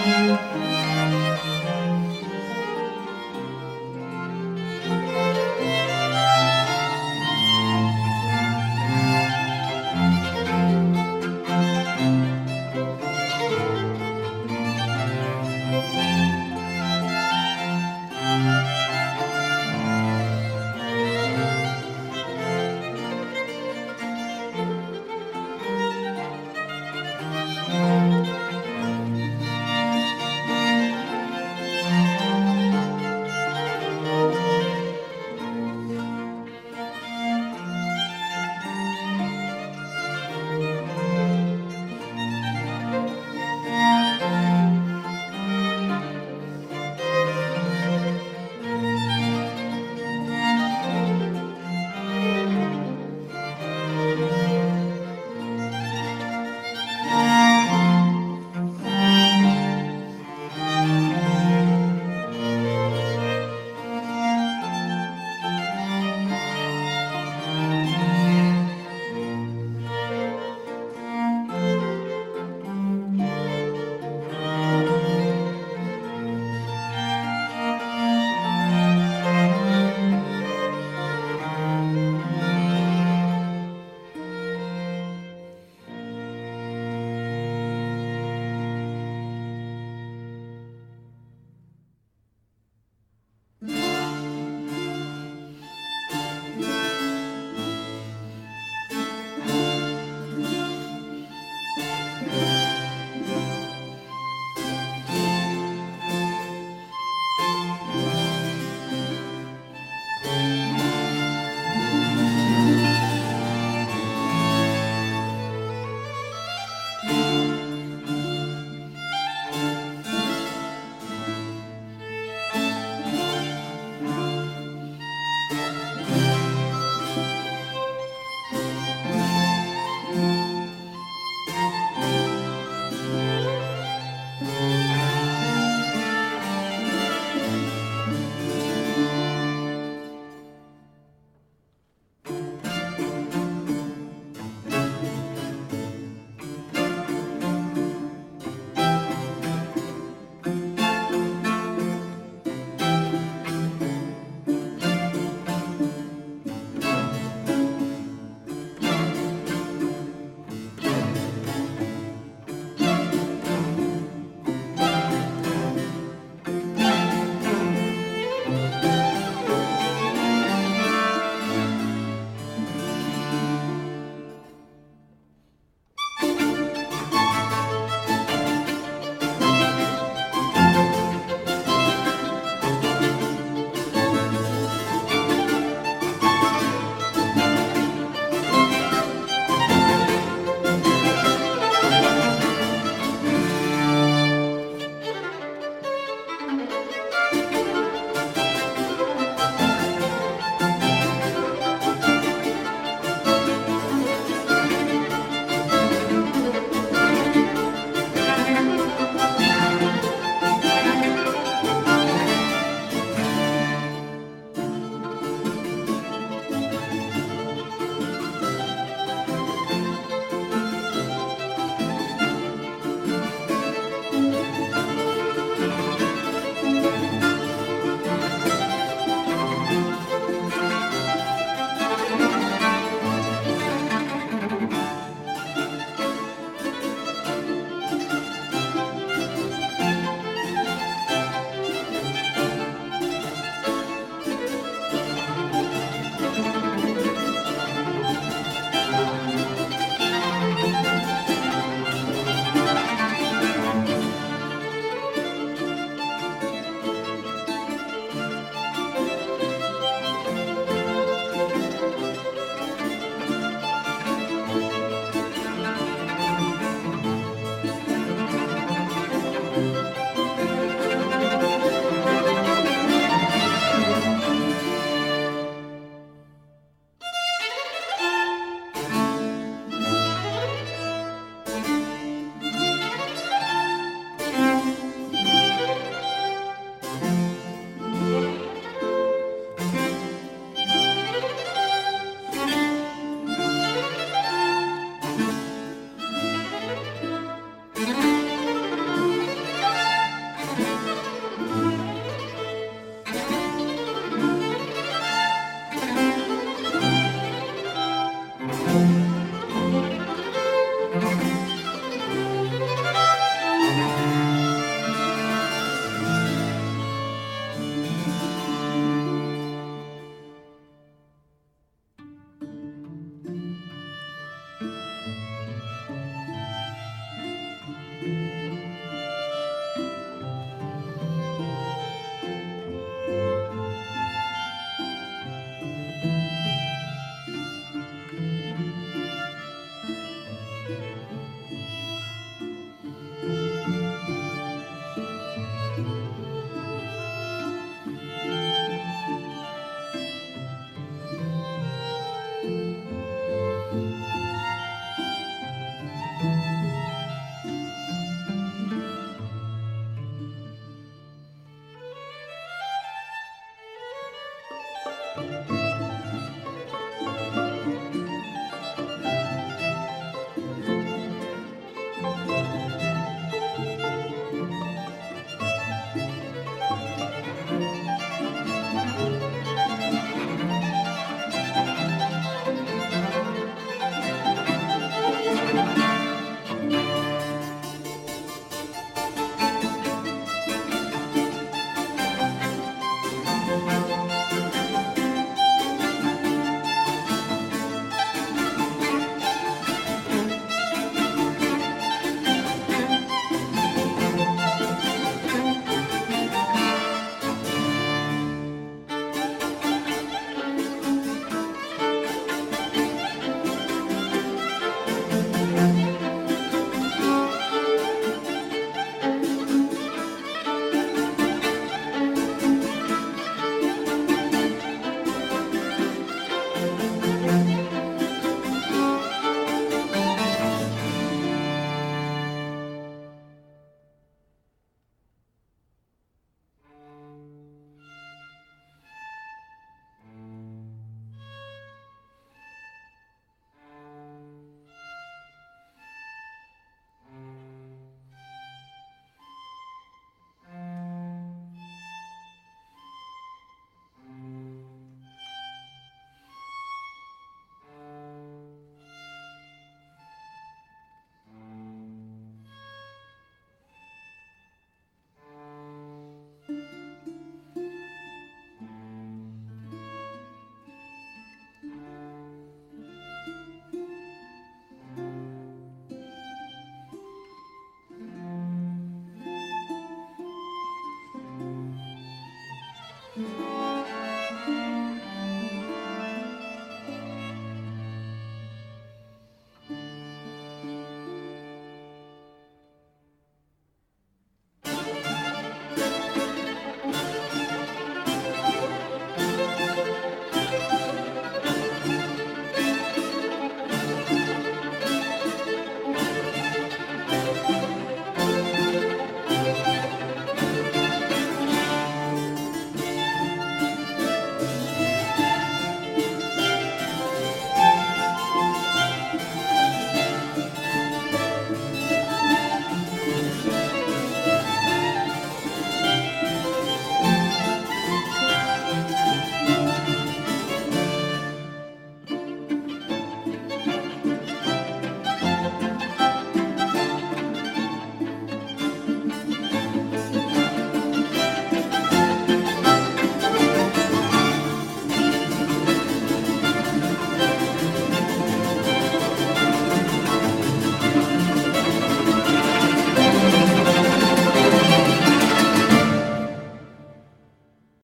Música